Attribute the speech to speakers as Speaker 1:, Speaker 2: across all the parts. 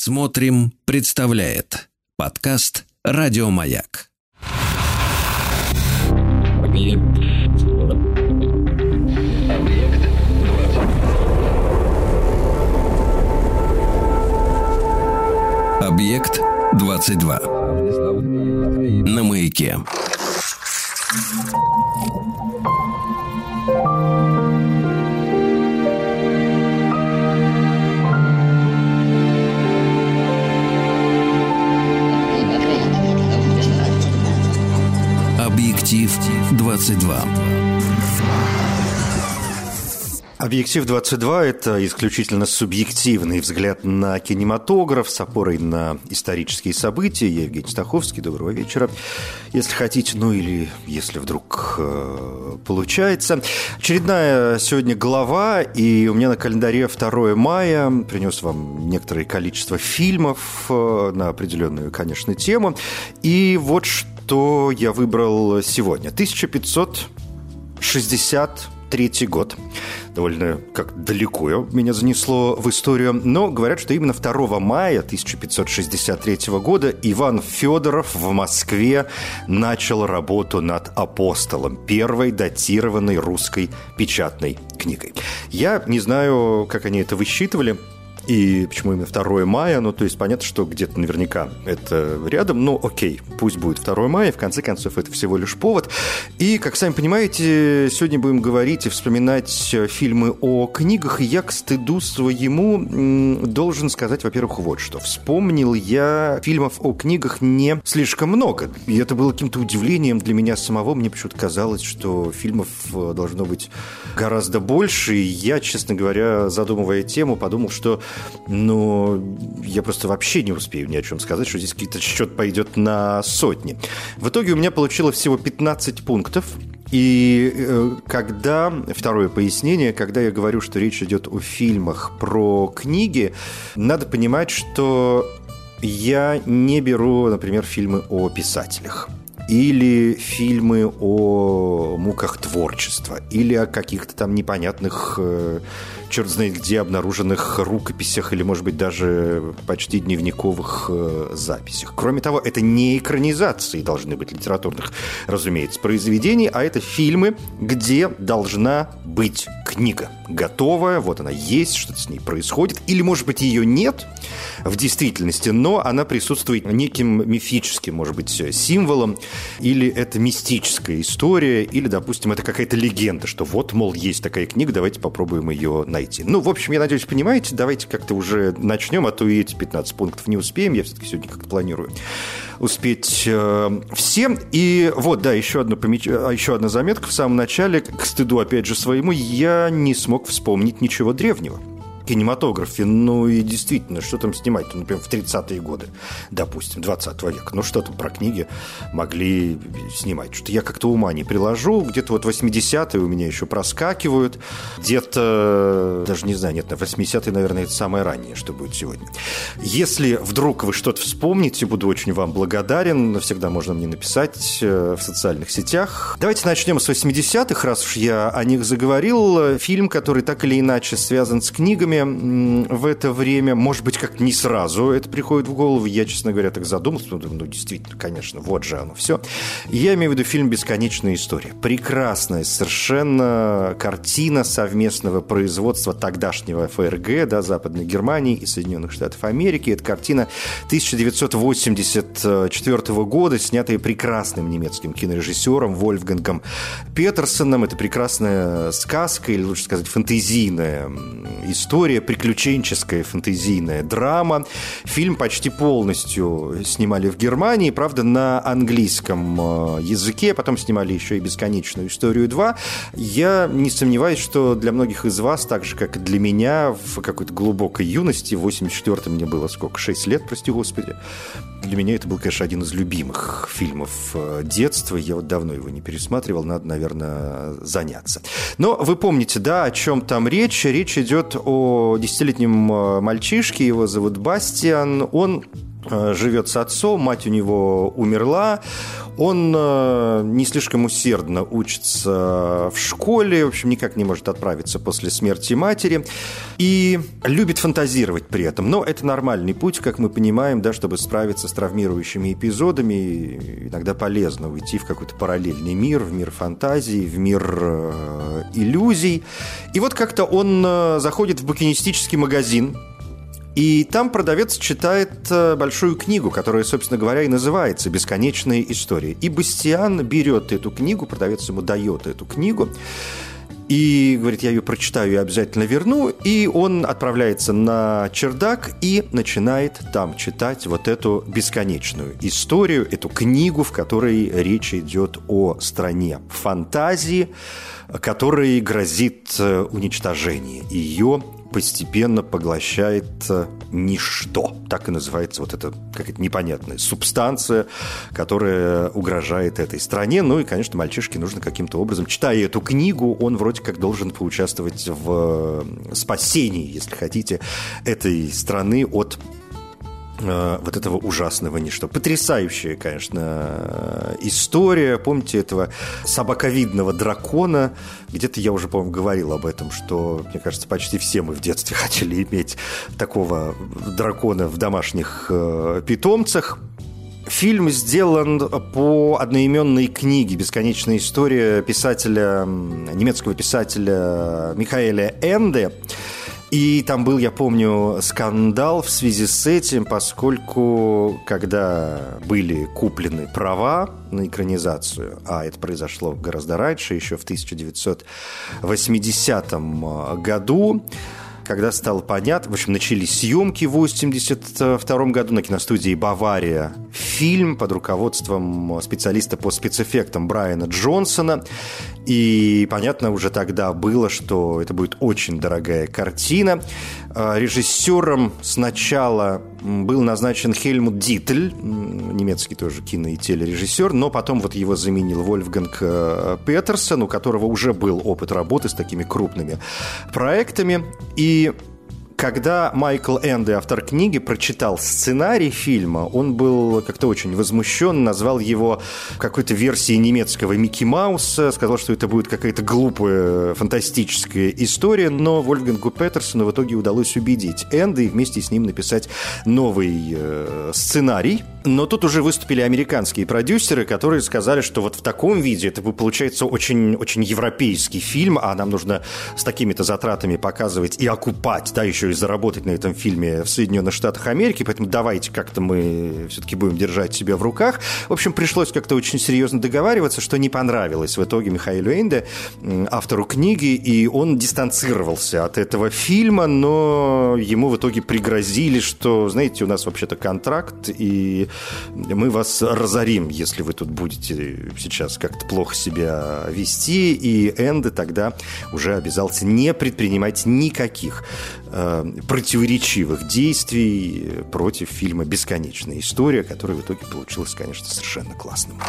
Speaker 1: Смотрим, представляет подкаст Радиомаяк. Объект 22. На маяке. Объектив 22.
Speaker 2: Объектив 22 – это исключительно субъективный взгляд на кинематограф с опорой на исторические события. Я Евгений Стаховский. Доброго вечера. Если хотите, ну или если вдруг э, получается. Очередная сегодня глава, и у меня на календаре 2 мая. Принес вам некоторое количество фильмов э, на определенную, конечно, тему. И вот что я выбрал сегодня. 1560 третий год. Довольно как далеко меня занесло в историю. Но говорят, что именно 2 мая 1563 года Иван Федоров в Москве начал работу над «Апостолом», первой датированной русской печатной книгой. Я не знаю, как они это высчитывали, и почему именно 2 мая? Ну, то есть понятно, что где-то наверняка это рядом. Ну, окей, пусть будет 2 мая. В конце концов, это всего лишь повод. И, как сами понимаете, сегодня будем говорить и вспоминать фильмы о книгах. И я, к стыду своему, должен сказать, во-первых, вот что. Вспомнил я фильмов о книгах не слишком много. И это было каким-то удивлением для меня самого. Мне почему-то казалось, что фильмов э, должно быть гораздо больше. И я, честно говоря, задумывая тему, подумал, что но я просто вообще не успею ни о чем сказать, что здесь какой-то счет пойдет на сотни. В итоге у меня получилось всего 15 пунктов, и э, когда, второе пояснение, когда я говорю, что речь идет о фильмах про книги, надо понимать, что я не беру, например, фильмы о писателях или фильмы о муках творчества, или о каких-то там непонятных, э, черт знает где, обнаруженных рукописях, или, может быть, даже почти дневниковых э, записях. Кроме того, это не экранизации должны быть литературных, разумеется, произведений, а это фильмы, где должна быть книга готовая, вот она есть, что-то с ней происходит, или, может быть, ее нет в действительности, но она присутствует неким мифическим, может быть, символом, или это мистическая история, или, допустим, это какая-то легенда, что вот, мол, есть такая книга, давайте попробуем ее найти. Ну, в общем, я надеюсь, понимаете, давайте как-то уже начнем, а то и эти 15 пунктов не успеем, я все-таки сегодня как-то планирую успеть э, все. И вот, да, еще, одно помеч... А, еще одна заметка в самом начале, к стыду, опять же, своему, я не смог вспомнить ничего древнего кинематографе, ну и действительно, что там снимать, ну, например, в 30-е годы, допустим, 20 века, ну что там про книги могли снимать, что я как-то ума не приложу, где-то вот 80-е у меня еще проскакивают, где-то, даже не знаю, нет, на 80-е, наверное, это самое раннее, что будет сегодня. Если вдруг вы что-то вспомните, буду очень вам благодарен, всегда можно мне написать э, в социальных сетях. Давайте начнем с 80-х, раз уж я о них заговорил. Фильм, который так или иначе связан с книгами, в это время, может быть, как не сразу это приходит в голову. Я, честно говоря, так задумался. Ну, ну действительно, конечно, вот же оно все. Я имею в виду фильм «Бесконечная история». Прекрасная совершенно картина совместного производства тогдашнего ФРГ, да, Западной Германии и Соединенных Штатов Америки. Это картина 1984 года, снятая прекрасным немецким кинорежиссером Вольфгангом Петерсоном. Это прекрасная сказка, или лучше сказать, фантазийная история история, приключенческая, фэнтезийная драма. Фильм почти полностью снимали в Германии, правда, на английском э, языке, потом снимали еще и «Бесконечную историю 2». Я не сомневаюсь, что для многих из вас, так же, как и для меня, в какой-то глубокой юности, в 84-м мне было сколько, 6 лет, прости господи, для меня это был, конечно, один из любимых фильмов э, детства. Я вот давно его не пересматривал, надо, наверное, заняться. Но вы помните, да, о чем там речь? Речь идет о десятилетнем э, мальчишке, его зовут Бастиан. Он э, живет с отцом, мать у него умерла, он э, не слишком усердно учится в школе, в общем, никак не может отправиться после смерти матери и любит фантазировать при этом. Но это нормальный путь, как мы понимаем, да, чтобы справиться с травмирующими эпизодами. Иногда полезно уйти в какой-то параллельный мир, в мир фантазии, в мир э, иллюзий. И вот как-то он э, заходит в букинистический магазин, и там продавец читает э, большую книгу, которая, собственно говоря, и называется «Бесконечные истории». И Бастиан берет эту книгу, продавец ему дает эту книгу, и говорит, я ее прочитаю и обязательно верну. И он отправляется на чердак и начинает там читать вот эту бесконечную историю, эту книгу, в которой речь идет о стране фантазии, которой грозит э, уничтожение ее постепенно поглощает э, ничто. Так и называется вот эта какая-то непонятная субстанция, которая угрожает этой стране. Ну и, конечно, мальчишке нужно каким-то образом, читая эту книгу, он вроде как должен поучаствовать в э, спасении, если хотите, этой страны от вот этого ужасного ничто. Потрясающая, конечно, история. Помните этого собаковидного дракона? Где-то я уже, по-моему, говорил об этом, что, мне кажется, почти все мы в детстве хотели иметь такого дракона в домашних э, питомцах. Фильм сделан по одноименной книге «Бесконечная история» писателя, немецкого писателя Михаэля Энде. И там был, я помню, скандал в связи с этим, поскольку когда были куплены права на экранизацию, а это произошло гораздо раньше, еще в 1980 году, когда стало понятно, в общем, начались съемки в 1982 году на киностудии «Бавария». Фильм под руководством специалиста по спецэффектам Брайана Джонсона. И понятно уже тогда было, что это будет очень дорогая картина. А, режиссером сначала был назначен Хельмут Дитль, немецкий тоже кино- и телережиссер, но потом вот его заменил Вольфганг э, Петерсон, у которого уже был опыт работы с такими крупными проектами. И когда Майкл Энди, автор книги, прочитал сценарий фильма, он был как-то очень возмущен, назвал его какой-то версией немецкого Микки Мауса, сказал, что это будет какая-то глупая фантастическая история, но Вольфгангу Петерсону в итоге удалось убедить Энди и вместе с ним написать новый э, сценарий. Но тут уже выступили американские продюсеры, которые сказали, что вот в таком виде это получается очень, очень европейский фильм, а нам нужно с такими-то затратами показывать и окупать, да, еще и заработать на этом фильме в Соединенных Штатах Америки, поэтому давайте как-то мы все-таки будем держать себя в руках. В общем, пришлось как-то очень серьезно договариваться, что не понравилось в итоге Михаилу Эйнде, автору книги, и он дистанцировался от этого фильма, но ему в итоге пригрозили, что, знаете, у нас вообще-то контракт, и мы вас разорим, если вы тут будете сейчас как-то плохо себя вести, и Энде тогда уже обязался не предпринимать никаких э, противоречивых действий против фильма «Бесконечная история», которая в итоге получилась, конечно, совершенно классным.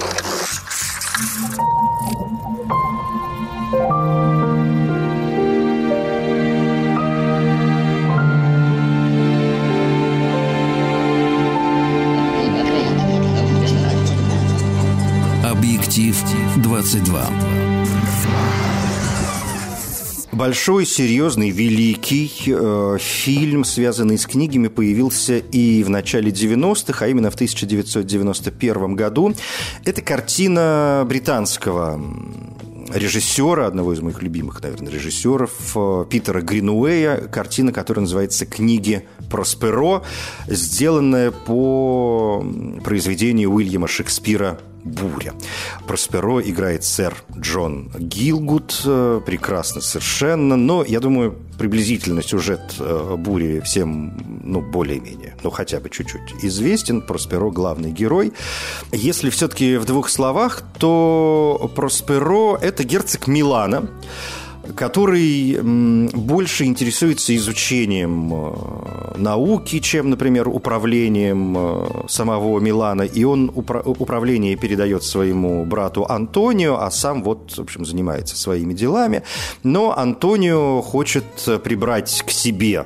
Speaker 1: Объектив 22
Speaker 2: большой, серьезный, великий э, фильм, связанный с книгами, появился и в начале 90-х, а именно в 1991 году. Это картина британского режиссера, одного из моих любимых, наверное, режиссеров, э, Питера Гринуэя, картина, которая называется «Книги Просперо», сделанная по произведению Уильяма Шекспира буря. Просперо играет сэр Джон Гилгуд, э, прекрасно совершенно, но, я думаю, приблизительно сюжет э, бури всем, ну, более-менее, ну, хотя бы чуть-чуть известен. Просперо – главный герой. Если все-таки в двух словах, то Просперо – это герцог Милана, который больше интересуется изучением э, науки, чем, например, управлением э, самого Милана. И он управление передает своему брату Антонио, а сам вот, в общем, занимается своими делами. Но Антонио хочет прибрать к себе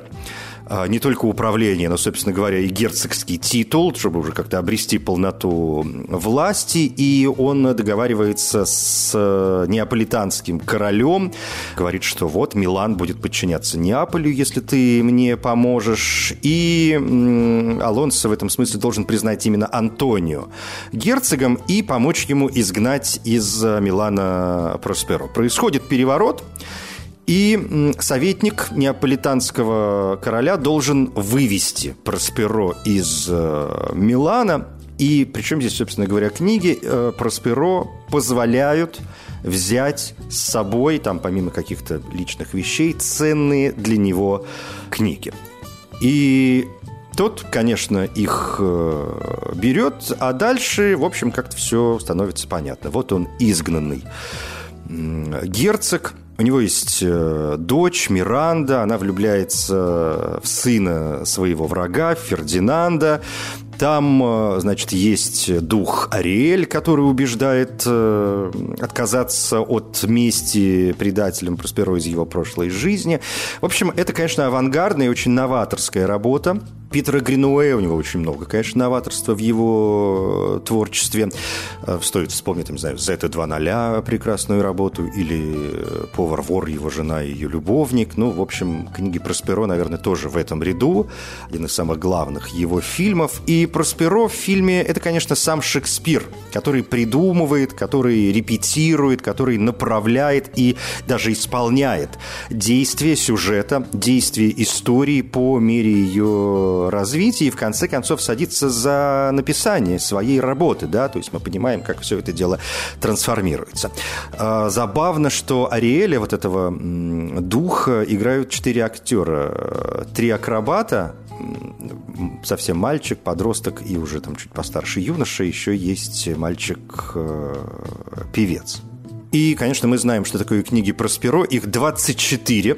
Speaker 2: не только управление, но, собственно говоря, и герцогский титул, чтобы уже как-то обрести полноту власти. И он договаривается с э, неаполитанским королем, говорит, что вот Милан будет подчиняться Неаполю, если ты мне поможешь. И Алонсо в этом смысле должен признать именно Антонио герцогом и помочь ему изгнать из Милана Просперо. Происходит переворот, и советник неаполитанского короля должен вывести Просперо из э, Милана. И причем здесь, собственно говоря, книги э, Просперо позволяют взять с собой, там, помимо каких-то личных вещей, ценные для него книги. И тот, конечно, их э, берет, а дальше, в общем, как-то все становится понятно. Вот он изгнанный герцог, у него есть э, дочь Миранда, она влюбляется в сына своего врага Фердинанда. Там, э, значит, есть дух Ариэль, который убеждает э, отказаться от мести предателям Просперо из его прошлой жизни. В общем, это, конечно, авангардная и очень новаторская работа. Питера Гринуэя, у него очень много, конечно, новаторства в его творчестве. Э, стоит вспомнить, не знаю, «Z2.0» прекрасную работу, или «Повар-вор, его жена и ее любовник». Ну, в общем, книги Просперо, наверное, тоже в этом ряду. Один из самых главных его фильмов. И Просперо в фильме – это, конечно, сам Шекспир, который придумывает, который репетирует, который направляет и даже исполняет действия сюжета, действия истории по мере ее развитии и в конце концов садится за написание своей работы, да, то есть мы понимаем, как все это дело трансформируется. А, забавно, что Ариэля, вот этого духа, играют четыре актера. Три акробата, совсем мальчик, подросток и уже там чуть постарше юноша, еще есть мальчик-певец. Э, и, конечно, мы знаем, что такое книги про Спиро. Их 24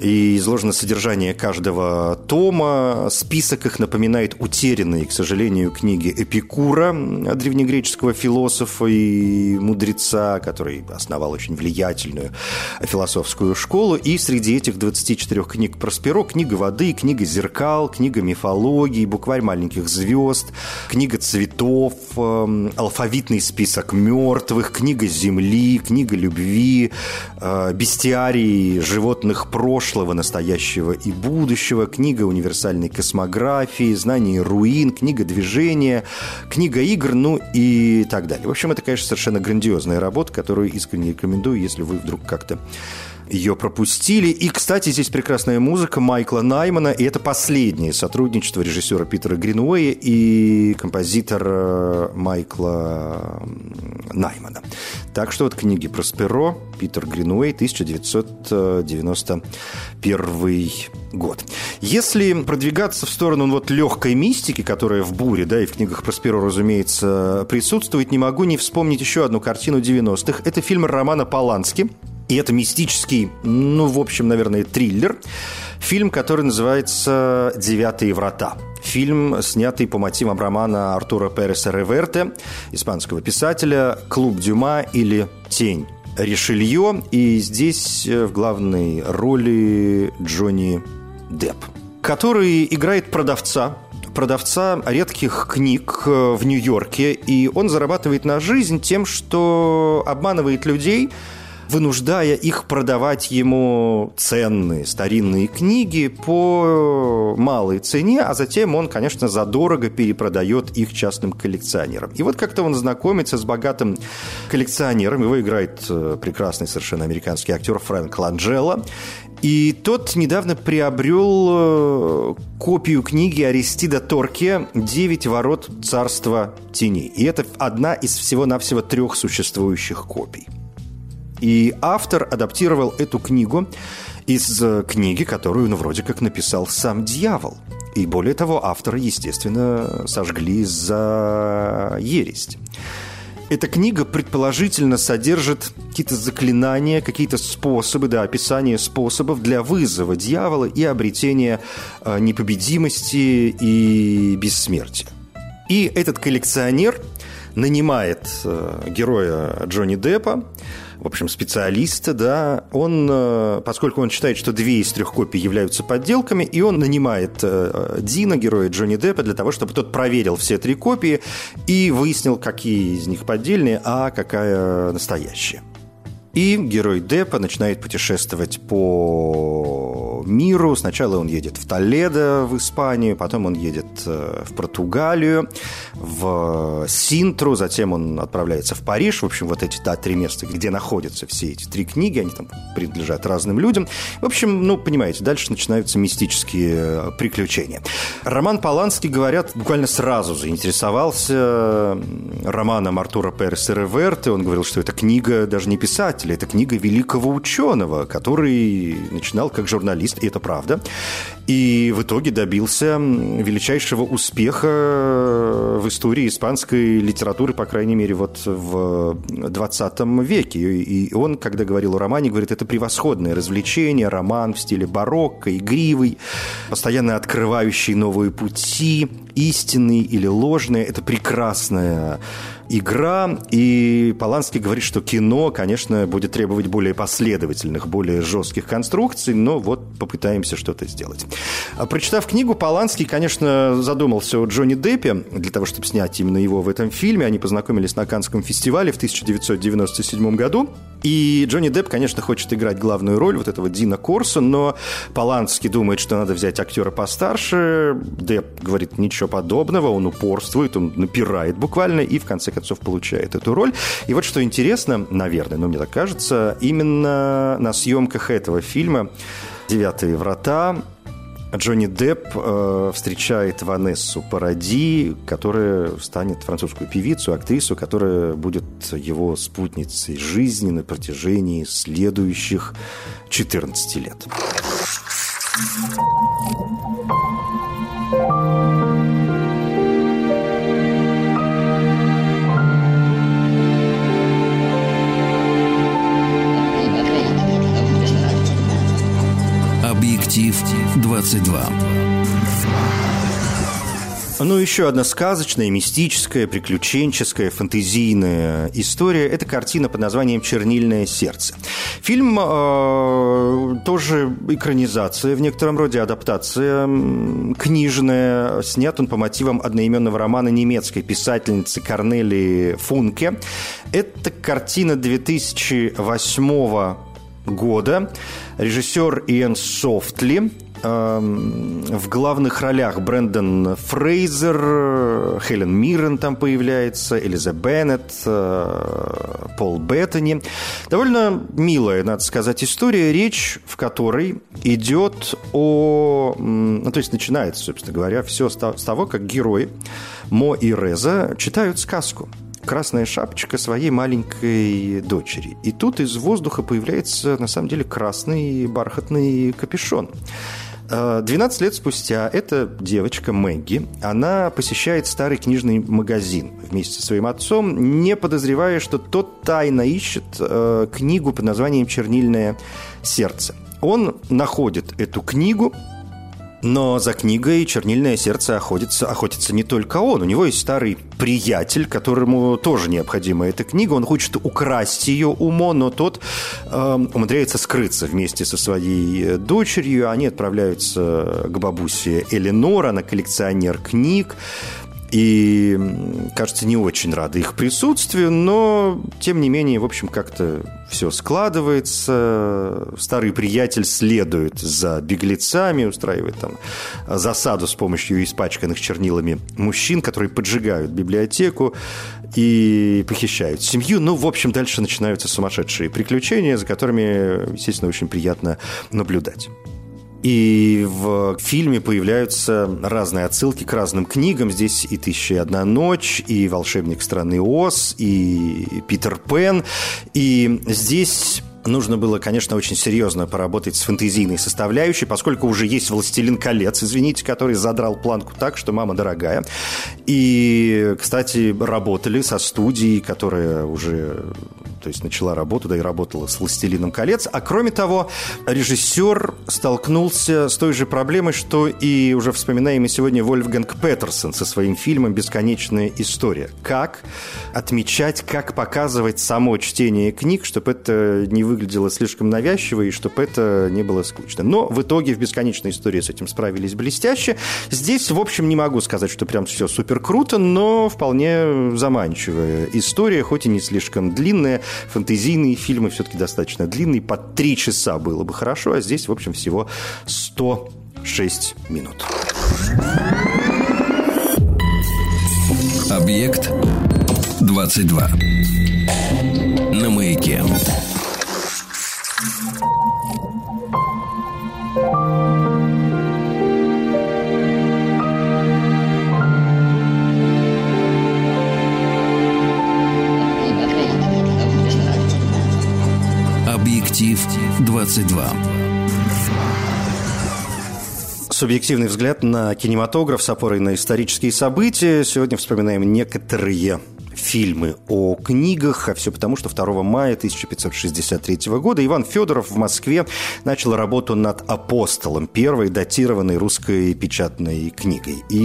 Speaker 2: и изложено содержание каждого тома. Список их напоминает утерянные, к сожалению, книги Эпикура, древнегреческого философа и мудреца, который основал очень влиятельную философскую школу. И среди этих 24 книг Просперо книга воды, книга зеркал, книга мифологии, букварь маленьких звезд, книга цветов, эм, алфавитный список мертвых, книга земли, книга любви, э, бестиарий животных прошлых, прошлого, настоящего и будущего, книга универсальной космографии, знание руин, книга движения, книга игр, ну и так далее. В общем, это, конечно, совершенно грандиозная работа, которую искренне рекомендую, если вы вдруг как-то ее пропустили. И, кстати, здесь прекрасная музыка Майкла Наймана, и это последнее сотрудничество режиссера Питера Гринуэя и композитора Майкла Наймана. Так что вот книги про Спиро, Питер Гринуэй, 1991 год. Если продвигаться в сторону вот легкой мистики, которая в «Буре», да, и в книгах про Спиро, разумеется, присутствует, не могу не вспомнить еще одну картину 90-х. Это фильм Романа Полански и это мистический, ну, в общем, наверное, триллер. Фильм, который называется «Девятые врата». Фильм, снятый по мотивам романа Артура Переса Реверте, испанского писателя «Клуб Дюма» или «Тень Ришелье». И здесь э, в главной роли Джонни Депп, который играет продавца, продавца редких книг э, в Нью-Йорке, и он зарабатывает на жизнь тем, что обманывает людей – вынуждая их продавать ему ценные старинные книги по малой цене, а затем он, конечно, задорого перепродает их частным коллекционерам. И вот как-то он знакомится с богатым коллекционером, его играет э, прекрасный совершенно американский актер Фрэнк Ланджело, и тот недавно приобрел э, копию книги Аристида Торке «Девять ворот царства теней». И это одна из всего-навсего трех существующих копий. И автор адаптировал эту книгу из э, книги, которую, ну, вроде как написал сам дьявол. И более того, автора, естественно, сожгли за ересь. Эта книга предположительно содержит какие-то заклинания, какие-то способы, да, описание способов для вызова дьявола и обретения э, непобедимости и бессмертия. И этот коллекционер нанимает э, героя Джонни Деппа, в общем, специалиста, да, он, э, поскольку он считает, что две из трех копий являются подделками, и он нанимает э, Дина, героя Джонни Деппа, для того, чтобы тот проверил все три копии и выяснил, какие из них поддельные, а какая настоящая. И герой Деппа начинает путешествовать по миру. Сначала он едет в Толедо, в Испанию, потом он едет э, в Португалию, в Синтру, затем он отправляется в Париж. В общем, вот эти да, три места, где находятся все эти три книги, они там принадлежат разным людям. В общем, ну, понимаете, дальше начинаются мистические э, приключения. Роман Поланский, говорят, буквально сразу заинтересовался романом Артура Переса Реверты. Он говорил, что эта книга даже не писателя. Это книга великого ученого, который начинал как журналист, и это правда. И в итоге добился величайшего успеха в истории испанской литературы, по крайней мере, вот в 20 веке. И он, когда говорил о романе, говорит, это превосходное развлечение, роман в стиле барокко, игривый, постоянно открывающий новые пути, истинные или ложные. Это прекрасная игра, и Поланский говорит, что кино, конечно, будет требовать более последовательных, более жестких конструкций, но вот попытаемся что-то сделать. А прочитав книгу, Поланский, конечно, задумался о Джонни Деппе для того, чтобы снять именно его в этом фильме. Они познакомились на Каннском фестивале в 1997 году. И Джонни Депп, конечно, хочет играть главную роль вот этого Дина Корса, но Поланский думает, что надо взять актера постарше. Депп говорит ничего подобного, он упорствует, он напирает буквально и в конце концов получает эту роль. И вот что интересно, наверное, но мне так кажется, именно на съемках этого фильма «Девятые врата» Джонни Депп э, встречает Ванессу Паради, которая станет французскую певицу, актрису, которая будет его спутницей жизни на протяжении следующих 14 лет.
Speaker 1: Объектив 22.
Speaker 2: Ну, еще одна сказочная, мистическая, приключенческая, фантазийная история – это картина под названием «Чернильное сердце». Фильм э, тоже экранизация, в некотором роде адаптация книжная. Снят он по мотивам одноименного романа немецкой писательницы Корнелии Функе. Это картина 2008 года. Режиссер Иэн Софтли. Эм, в главных ролях Брэндон Фрейзер, Хелен Миррен там появляется, Элиза Беннет, э, Пол Беттани. Довольно милая, надо сказать, история, речь в которой идет о... Ну, то есть начинается, собственно говоря, все с того, как герои Мо и Реза читают сказку красная шапочка своей маленькой дочери. И тут из воздуха появляется, на самом деле, красный бархатный капюшон. 12 лет спустя эта девочка Мэгги, она посещает старый книжный магазин вместе со своим отцом, не подозревая, что тот тайно ищет э, книгу под названием «Чернильное сердце». Он находит эту книгу, но за книгой «Чернильное сердце» охотится, охотится не только он. У него есть старый приятель, которому тоже необходима эта книга. Он хочет украсть ее умо, но тот э, умудряется скрыться вместе со своей э, дочерью. Они отправляются к бабусе Эленор, она коллекционер книг и, кажется, не очень рада их присутствию, но, тем не менее, в общем, как-то все складывается. Старый приятель следует за беглецами, устраивает там засаду с помощью испачканных чернилами мужчин, которые поджигают библиотеку и похищают семью. Ну, в общем, дальше начинаются сумасшедшие приключения, за которыми, естественно, очень приятно наблюдать. И в фильме появляются разные отсылки к разным книгам. Здесь и «Тысяча и одна ночь», и «Волшебник страны Оз», и «Питер Пен». И здесь нужно было, конечно, очень серьезно поработать с фэнтезийной составляющей, поскольку уже есть «Властелин колец», извините, который задрал планку так, что мама дорогая. И, кстати, работали со студией, которая уже то есть начала работу, да и работала с «Властелином колец». А кроме того, режиссер столкнулся с той же проблемой, что и уже вспоминаемый сегодня Вольфганг Петерсон со своим фильмом «Бесконечная история». Как отмечать, как показывать само чтение книг, чтобы это не выглядело слишком навязчиво и чтобы это не было скучно. Но в итоге в «Бесконечной истории» с этим справились блестяще. Здесь, в общем, не могу сказать, что прям все супер круто, но вполне заманчивая история, хоть и не слишком длинная. Фантазийные фильмы все-таки достаточно длинные, по три часа было бы хорошо, а здесь, в общем, всего 106 минут.
Speaker 1: Объект 22. На маяке. Объектив 22.
Speaker 2: Субъективный взгляд на кинематограф с опорой на исторические события. Сегодня вспоминаем некоторые фильмы о книгах, а все потому, что 2 мая 1563 года Иван Федоров в Москве начал работу над «Апостолом», первой датированной русской печатной книгой. И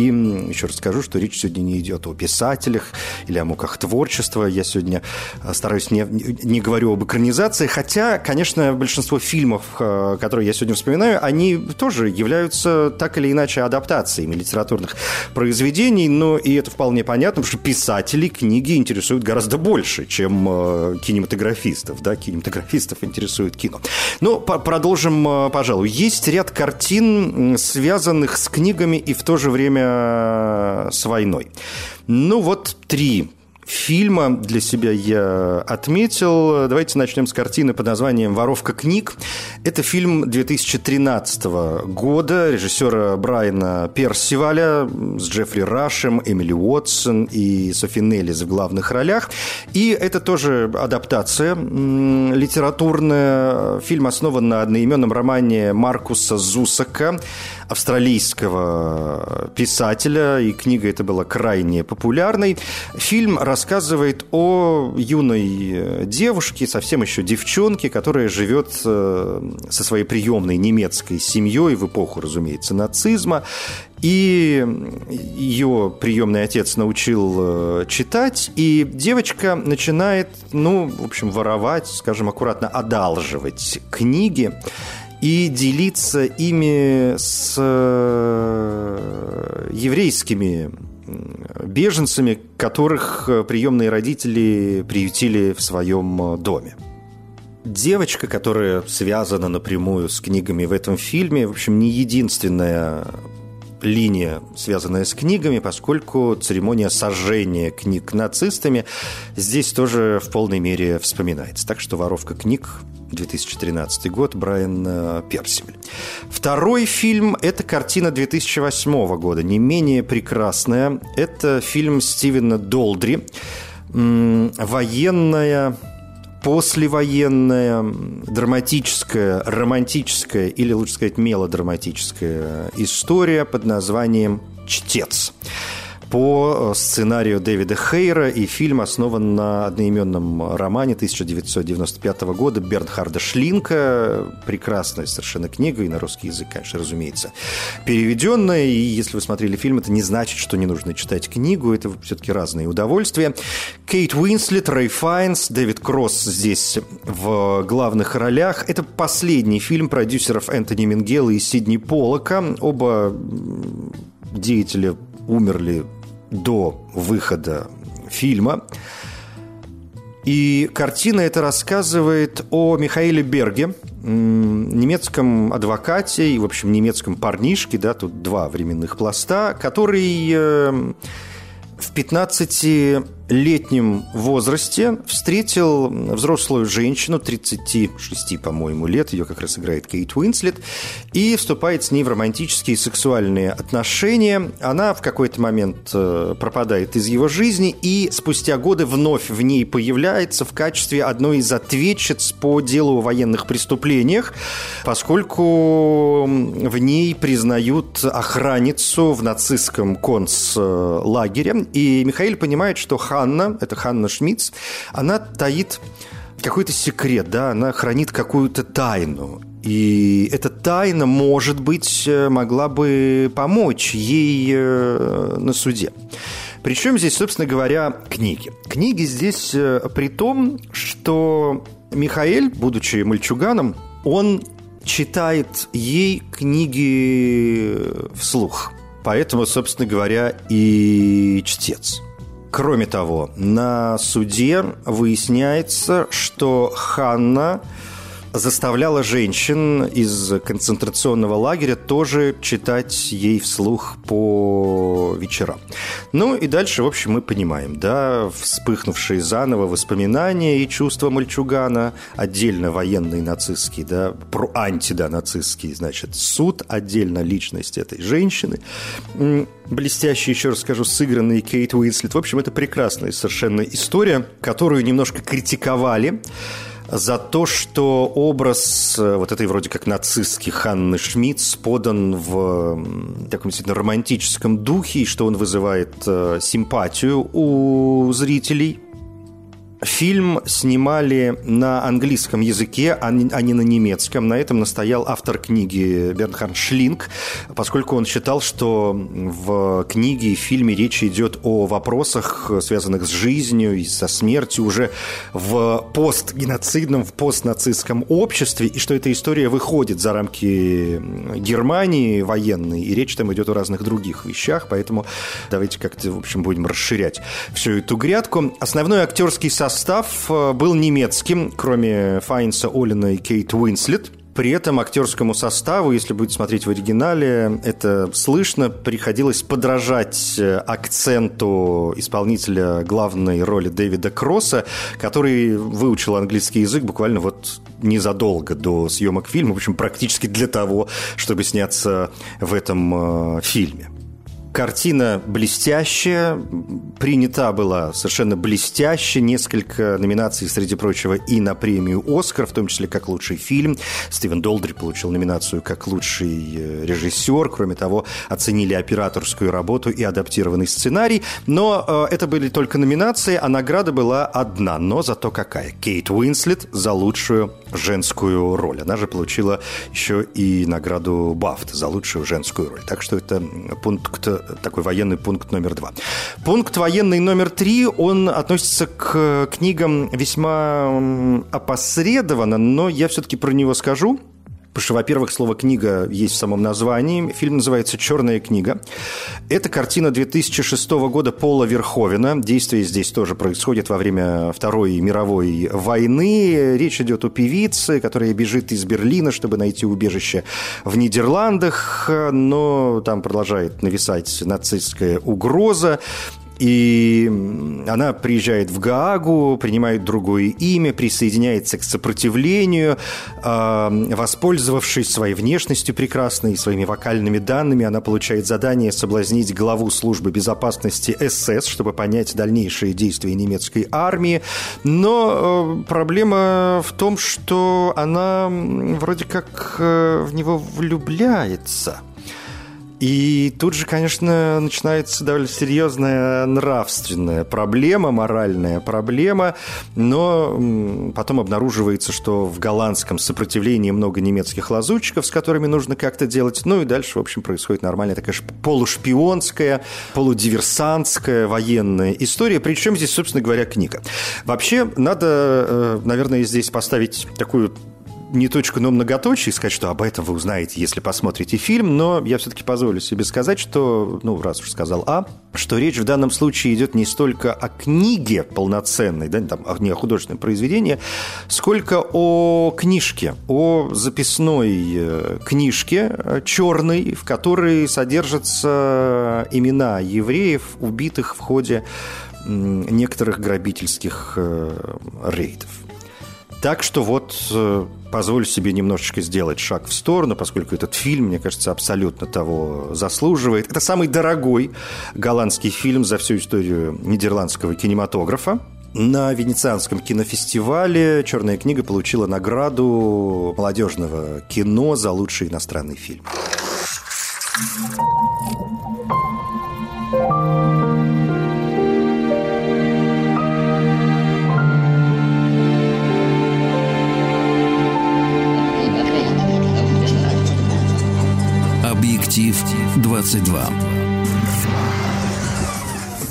Speaker 2: еще раз скажу, что речь сегодня не идет о писателях или о муках творчества. Я сегодня э, стараюсь не, не говорю об экранизации, хотя, конечно, большинство фильмов, э, которые я сегодня вспоминаю, они тоже являются так или иначе адаптациями литературных произведений, но и это вполне понятно, потому что писатели книги книги интересуют гораздо больше, чем э, кинематографистов. Да? Кинематографистов интересует кино. Но по продолжим, э, пожалуй. Есть ряд картин, связанных с книгами и в то же время э, с войной. Ну вот три фильма для себя я отметил. Давайте начнем с картины под названием «Воровка книг». Это фильм 2013 года режиссера Брайана Персиваля с Джеффри Рашем, Эмили Уотсон и Софи Неллис в главных ролях. И это тоже адаптация литературная. Фильм основан на одноименном романе Маркуса Зусака австралийского писателя, и книга эта была крайне популярной. Фильм рассказывает о юной девушке, совсем еще девчонке, которая живет э, со своей приемной немецкой семьей в эпоху, разумеется, нацизма. И ее приемный отец научил э, читать, и девочка начинает, ну, в общем, воровать, скажем аккуратно, одалживать книги и делиться ими с э, еврейскими беженцами, которых э, приемные родители приютили в своем э, доме. Девочка, которая связана напрямую с книгами в этом фильме, в общем, не единственная линия, связанная с книгами, поскольку церемония сожжения книг нацистами здесь тоже в полной мере вспоминается. Так что воровка книг 2013 год, Брайан э, Персиваль. Второй фильм – это картина 2008 года, не менее прекрасная. Это фильм Стивена Долдри, военная послевоенная, драматическая, романтическая или, лучше сказать, мелодраматическая история под названием «Чтец» по э, сценарию Дэвида Хейра, и фильм основан на одноименном романе 1995 года Бернхарда Шлинка. Прекрасная совершенно книга, и на русский язык, конечно, разумеется, переведенная. И если вы смотрели фильм, это не значит, что не нужно читать книгу, это все-таки разные удовольствия. Кейт Уинслет, Рэй Файнс, Дэвид Кросс здесь в главных ролях. Это последний фильм продюсеров Энтони Мингела и Сидни Полока. Оба деятеля умерли до выхода фильма. И картина это рассказывает о Михаиле Берге, немецком адвокате и, в общем, немецком парнишке, да, тут два временных пласта, который э, в 15 летнем возрасте встретил взрослую женщину, 36, по-моему, лет, ее как раз играет Кейт Уинслет, и вступает с ней в романтические и сексуальные отношения. Она в какой-то момент э, пропадает из его жизни. И спустя годы вновь в ней появляется в качестве одной из ответчиц по делу о военных преступлениях, поскольку в ней признают охранницу в нацистском концлагере, и Михаил понимает, что Хан Ханна, это Ханна Шмидц, она таит какой-то секрет, да, она хранит какую-то тайну. И эта тайна, может быть, э, могла бы помочь ей э, на суде. Причем здесь, собственно говоря, книги. Книги здесь э, при том, что Михаэль, будучи мальчуганом, он читает ей книги вслух. Поэтому, собственно говоря, и чтец. Кроме того, на суде выясняется, что Ханна заставляла женщин из концентрационного лагеря тоже читать ей вслух по вечерам. Ну и дальше, в общем, мы понимаем, да, вспыхнувшие заново воспоминания и чувства мальчугана, отдельно военный нацистский, да, про анти, да, нацистский, значит, суд, отдельно личность этой женщины, блестящий, еще раз скажу, сыгранный Кейт Уинслет. В общем, это прекрасная совершенно история, которую немножко критиковали за то, что образ э, вот этой вроде как нацистский Ханны Шмидц подан в таком действительно романтическом духе, и что он вызывает э, симпатию у зрителей – Фильм снимали на английском языке, а не а на немецком. На этом настоял автор книги Бернхард Шлинг, поскольку он считал, что в книге и фильме речь идет о вопросах, связанных с жизнью и со смертью уже в постгеноцидном, в постнацистском обществе, и что эта история выходит за рамки Германии военной, и речь там идет о разных других вещах, поэтому давайте как-то, в общем, будем расширять всю эту грядку. Основной актерский состав состав э, был немецким, кроме Файнса, Олина и Кейт Уинслет. При этом актерскому составу, если будете смотреть в оригинале, это слышно, приходилось подражать э, акценту исполнителя главной роли Дэвида Кросса, который выучил английский язык буквально вот незадолго до съемок фильма, в общем, практически для того, чтобы сняться в этом э, фильме. Картина блестящая, принята была совершенно блестяще. Несколько номинаций, среди прочего, и на премию «Оскар», в том числе как лучший фильм. Стивен Долдри получил номинацию как лучший э, режиссер. Кроме того, оценили операторскую работу и адаптированный сценарий. Но э, это были только номинации, а награда была одна. Но зато какая? Кейт Уинслет за лучшую женскую роль. Она же получила еще и награду Бафт за лучшую женскую роль. Так что это пункт такой военный пункт номер два. Пункт военный номер три, он относится к книгам весьма опосредованно, но я все-таки про него скажу. Потому что, во-первых, слово «книга» есть в самом названии. Фильм называется «Черная книга». Это картина 2006 года Пола Верховена. Действие здесь тоже происходит во время Второй мировой войны. Речь идет о певице, которая бежит из Берлина, чтобы найти убежище в Нидерландах, но там продолжает нависать нацистская угроза. И она приезжает в Гаагу, принимает другое имя, присоединяется к сопротивлению. А, воспользовавшись своей внешностью прекрасной, своими вокальными данными, она получает задание соблазнить главу службы безопасности СС, чтобы понять дальнейшие действия немецкой армии. Но э, проблема в том, что она вроде как э, в него влюбляется – и тут же, конечно, начинается довольно серьезная нравственная проблема, моральная проблема, но потом обнаруживается, что в голландском сопротивлении много немецких лазутчиков, с которыми нужно как-то делать. Ну и дальше, в общем, происходит нормальная такая полушпионская, полудиверсантская военная история. Причем здесь, собственно говоря, книга. Вообще, надо, э, наверное, здесь поставить такую не точку, но многоточие, сказать, что об этом вы узнаете, если посмотрите фильм, но я все-таки позволю себе сказать, что, ну, раз уж сказал А, что речь в данном случае идет не столько о книге полноценной, да, там, не о художественном произведении, сколько о книжке, о записной э, книжке э, черной, в которой содержатся имена евреев, убитых в ходе некоторых грабительских э, рейдов. Так что вот позволю себе немножечко сделать шаг в сторону, поскольку этот фильм, мне кажется, абсолютно того заслуживает. Это самый дорогой голландский фильм за всю историю нидерландского кинематографа. На Венецианском кинофестивале «Черная книга» получила награду молодежного кино за лучший иностранный фильм.
Speaker 1: 22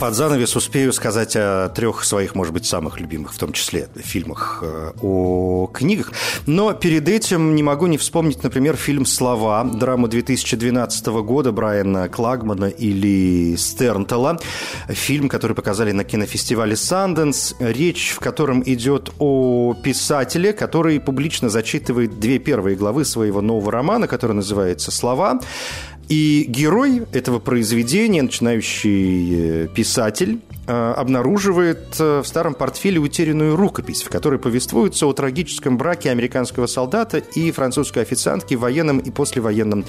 Speaker 2: под занавес успею сказать о трех своих, может быть, самых любимых, в том числе фильмах э, о книгах. Но перед этим не могу не вспомнить, например, фильм «Слова», драму 2012 года Брайана Клагмана или Стернтела. Фильм, который показали на кинофестивале «Санденс». Речь, в котором идет о писателе, который публично зачитывает две первые главы своего нового романа, который называется «Слова». И герой этого произведения, начинающий э, писатель, Э, обнаруживает э, в старом портфеле утерянную рукопись, в которой повествуется о трагическом браке американского солдата и французской официантки в военном и послевоенном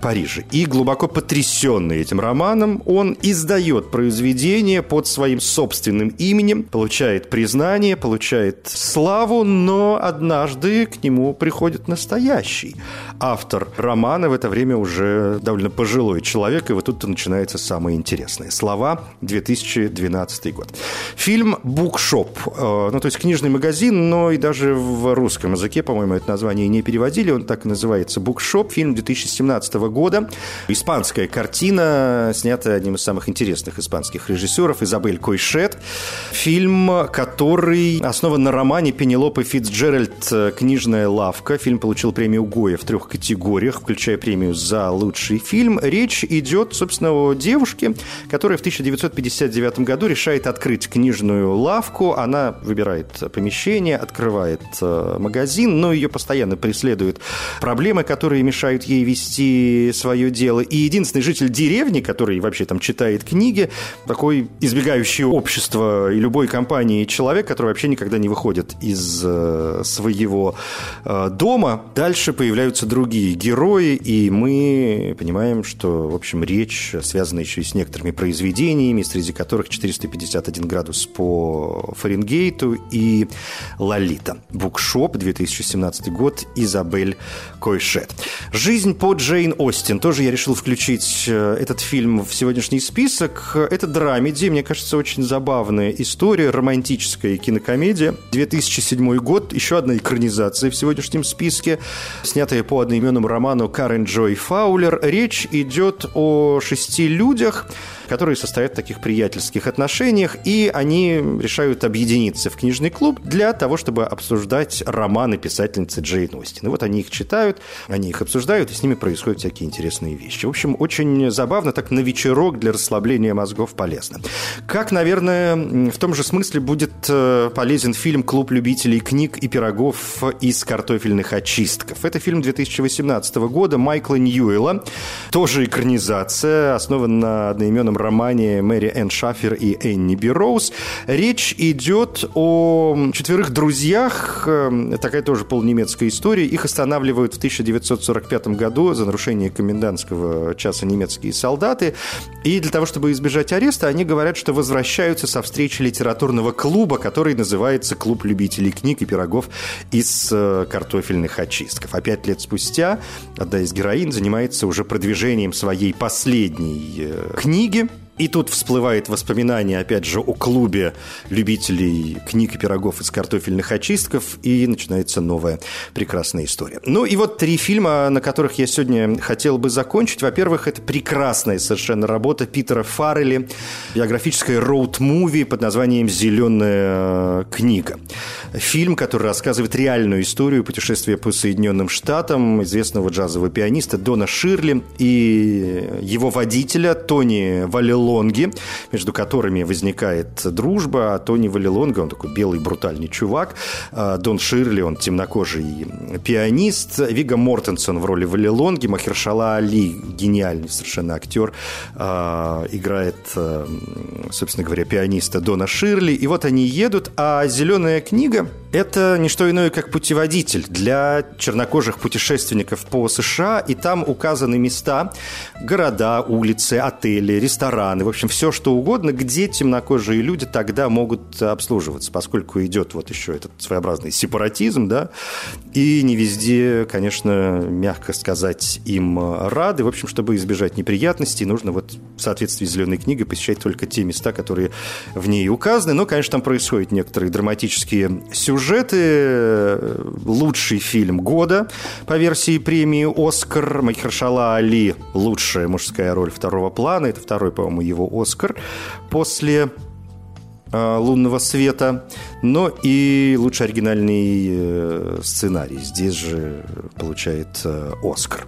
Speaker 2: Париже. И глубоко потрясенный этим романом, он издает произведение под своим собственным именем, получает признание, получает славу, но однажды к нему приходит настоящий автор романа, в это время уже довольно пожилой человек, и вот тут начинается самое интересное. Слова 2012 2012 год. Фильм «Букшоп», э, ну, то есть книжный магазин, но и даже в русском языке, по-моему, это название не переводили, он так и называется «Букшоп», фильм 2017 года. Испанская картина, снятая одним из самых интересных испанских режиссеров, Изабель Койшет. Фильм, который основан на романе Пенелопы Фитцджеральд «Книжная лавка». Фильм получил премию Гоя в трех категориях, включая премию за лучший фильм. Речь идет, собственно, о девушке, которая в 1959 году решает открыть книжную лавку. Она выбирает помещение, открывает э, магазин, но ее постоянно преследуют проблемы, которые мешают ей вести свое дело. И единственный житель деревни, который вообще там читает книги, такой избегающий общества и любой компании человек, который вообще никогда не выходит из э, своего э, дома. Дальше появляются другие герои, и мы понимаем, что, в общем, речь связана еще и с некоторыми произведениями, среди которых 400 451 градус по Фаренгейту и «Лолита». Букшоп, 2017 год, Изабель Койшет. «Жизнь по Джейн Остин». Тоже я решил включить э, этот фильм в сегодняшний список. Это драмеди, мне кажется, очень забавная история, романтическая кинокомедия. 2007 год, еще одна экранизация в сегодняшнем списке, снятая по одноименному роману Карен Джой Фаулер. Речь идет о шести людях, которые состоят в таких приятельских отношениях, и они решают объединиться в книжный клуб для того, чтобы обсуждать романы писательницы Джейн Остин. И вот они их читают, они их обсуждают, и с ними происходят всякие интересные вещи. В общем, очень забавно, так на вечерок для расслабления мозгов полезно. Как, наверное, в том же смысле будет э, полезен фильм «Клуб любителей книг и пирогов из картофельных очистков». Это фильм 2018 года Майкла Ньюэлла, тоже экранизация, основан на одноименном романе Мэри Энн Шаффер и Энни Би Роуз. Речь идет о четверых друзьях, эм, такая тоже полунемецкая история. Их останавливают в 1945 году за нарушение комендантского часа немецкие солдаты. И для того, чтобы избежать ареста, они говорят, что возвращаются со встречи литературного клуба, который называется «Клуб любителей книг и пирогов из э, картофельных очистков». А пять лет спустя одна из героинь занимается уже продвижением своей последней э, книги, и тут всплывает воспоминание, опять же, о клубе любителей книг и пирогов из картофельных очистков, и начинается новая прекрасная история. Ну и вот три фильма, на которых я сегодня хотел бы закончить. Во-первых, это прекрасная совершенно работа Питера Фаррелли, биографическая роуд-муви под названием «Зеленая книга». Фильм, который рассказывает реальную историю путешествия по Соединенным Штатам известного джазового пианиста Дона Ширли и его водителя Тони Валило Валилонги, между которыми возникает дружба. А Тони Валилонга, он такой белый брутальный чувак. А Дон Ширли, он темнокожий пианист. Вига Мортенсон в роли Валилонги. Махершала Али, гениальный совершенно актер, а, играет, собственно говоря, пианиста Дона Ширли. И вот они едут, а «Зеленая книга» — это не что иное, как путеводитель для чернокожих путешественников по США. И там указаны места, города, улицы, отели, рестораны, в общем, все что угодно, где темнокожие люди тогда могут обслуживаться, поскольку идет вот еще этот своеобразный сепаратизм, да, и не везде, конечно, мягко сказать, им рады. В общем, чтобы избежать неприятностей, нужно вот в соответствии с зеленой книгой посещать только те места, которые в ней указаны. Но, конечно, там происходят некоторые драматические сюжеты, сюжеты. Лучший фильм года по версии премии «Оскар». Махершала Али – лучшая мужская роль второго плана. Это второй, по-моему, его «Оскар» после э, «Лунного света», но и лучший оригинальный э, сценарий. Здесь же получает э, «Оскар».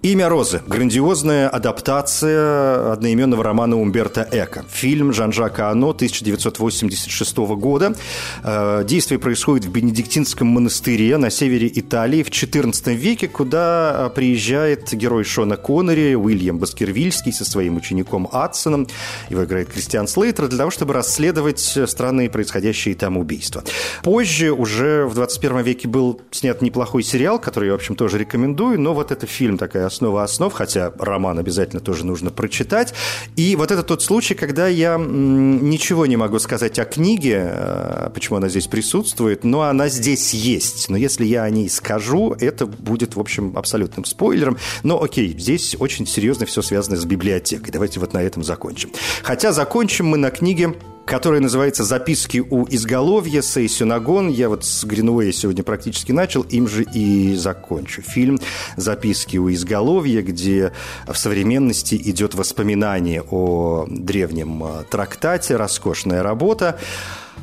Speaker 2: «Имя Розы» – грандиозная адаптация одноименного романа Умберто Эко. Фильм Жан-Жака Ано 1986 года. Э, действие происходит в Бенедиктинском монастыре на севере Италии в XIV веке, куда э, приезжает герой Шона Коннери, Уильям Баскервильский со своим учеником Адсоном. Его играет Кристиан Слейтер для того, чтобы расследовать странные происходящие там убийства. Позже, уже в 21 веке, был снят неплохой сериал, который я, в общем, тоже рекомендую, но вот это фильм такая основа основ, хотя роман обязательно тоже нужно прочитать. И вот это тот случай, когда я ничего не могу сказать о книге, э, почему она здесь присутствует, но она здесь есть. Но если я о ней скажу, это будет, в общем, абсолютным спойлером. Но окей, здесь очень серьезно все связано с библиотекой. Давайте вот на этом закончим. Хотя закончим мы на книге которая называется «Записки у изголовья» Сей Сюнагон. Я вот с Гринуэя сегодня практически начал, им же и закончу. Фильм «Записки у изголовья», где в современности идет воспоминание о древнем а, трактате, роскошная работа.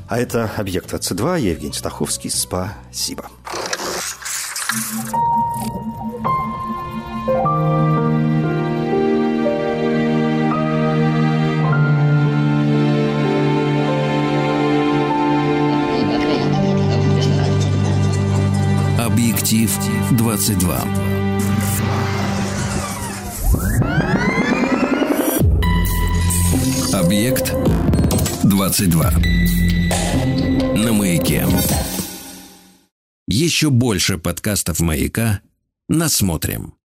Speaker 2: А это «Объект 22», я Евгений Стаховский. Спасибо.
Speaker 1: Объектив 22. Объект 22. На маяке. Еще больше подкастов маяка. Насмотрим.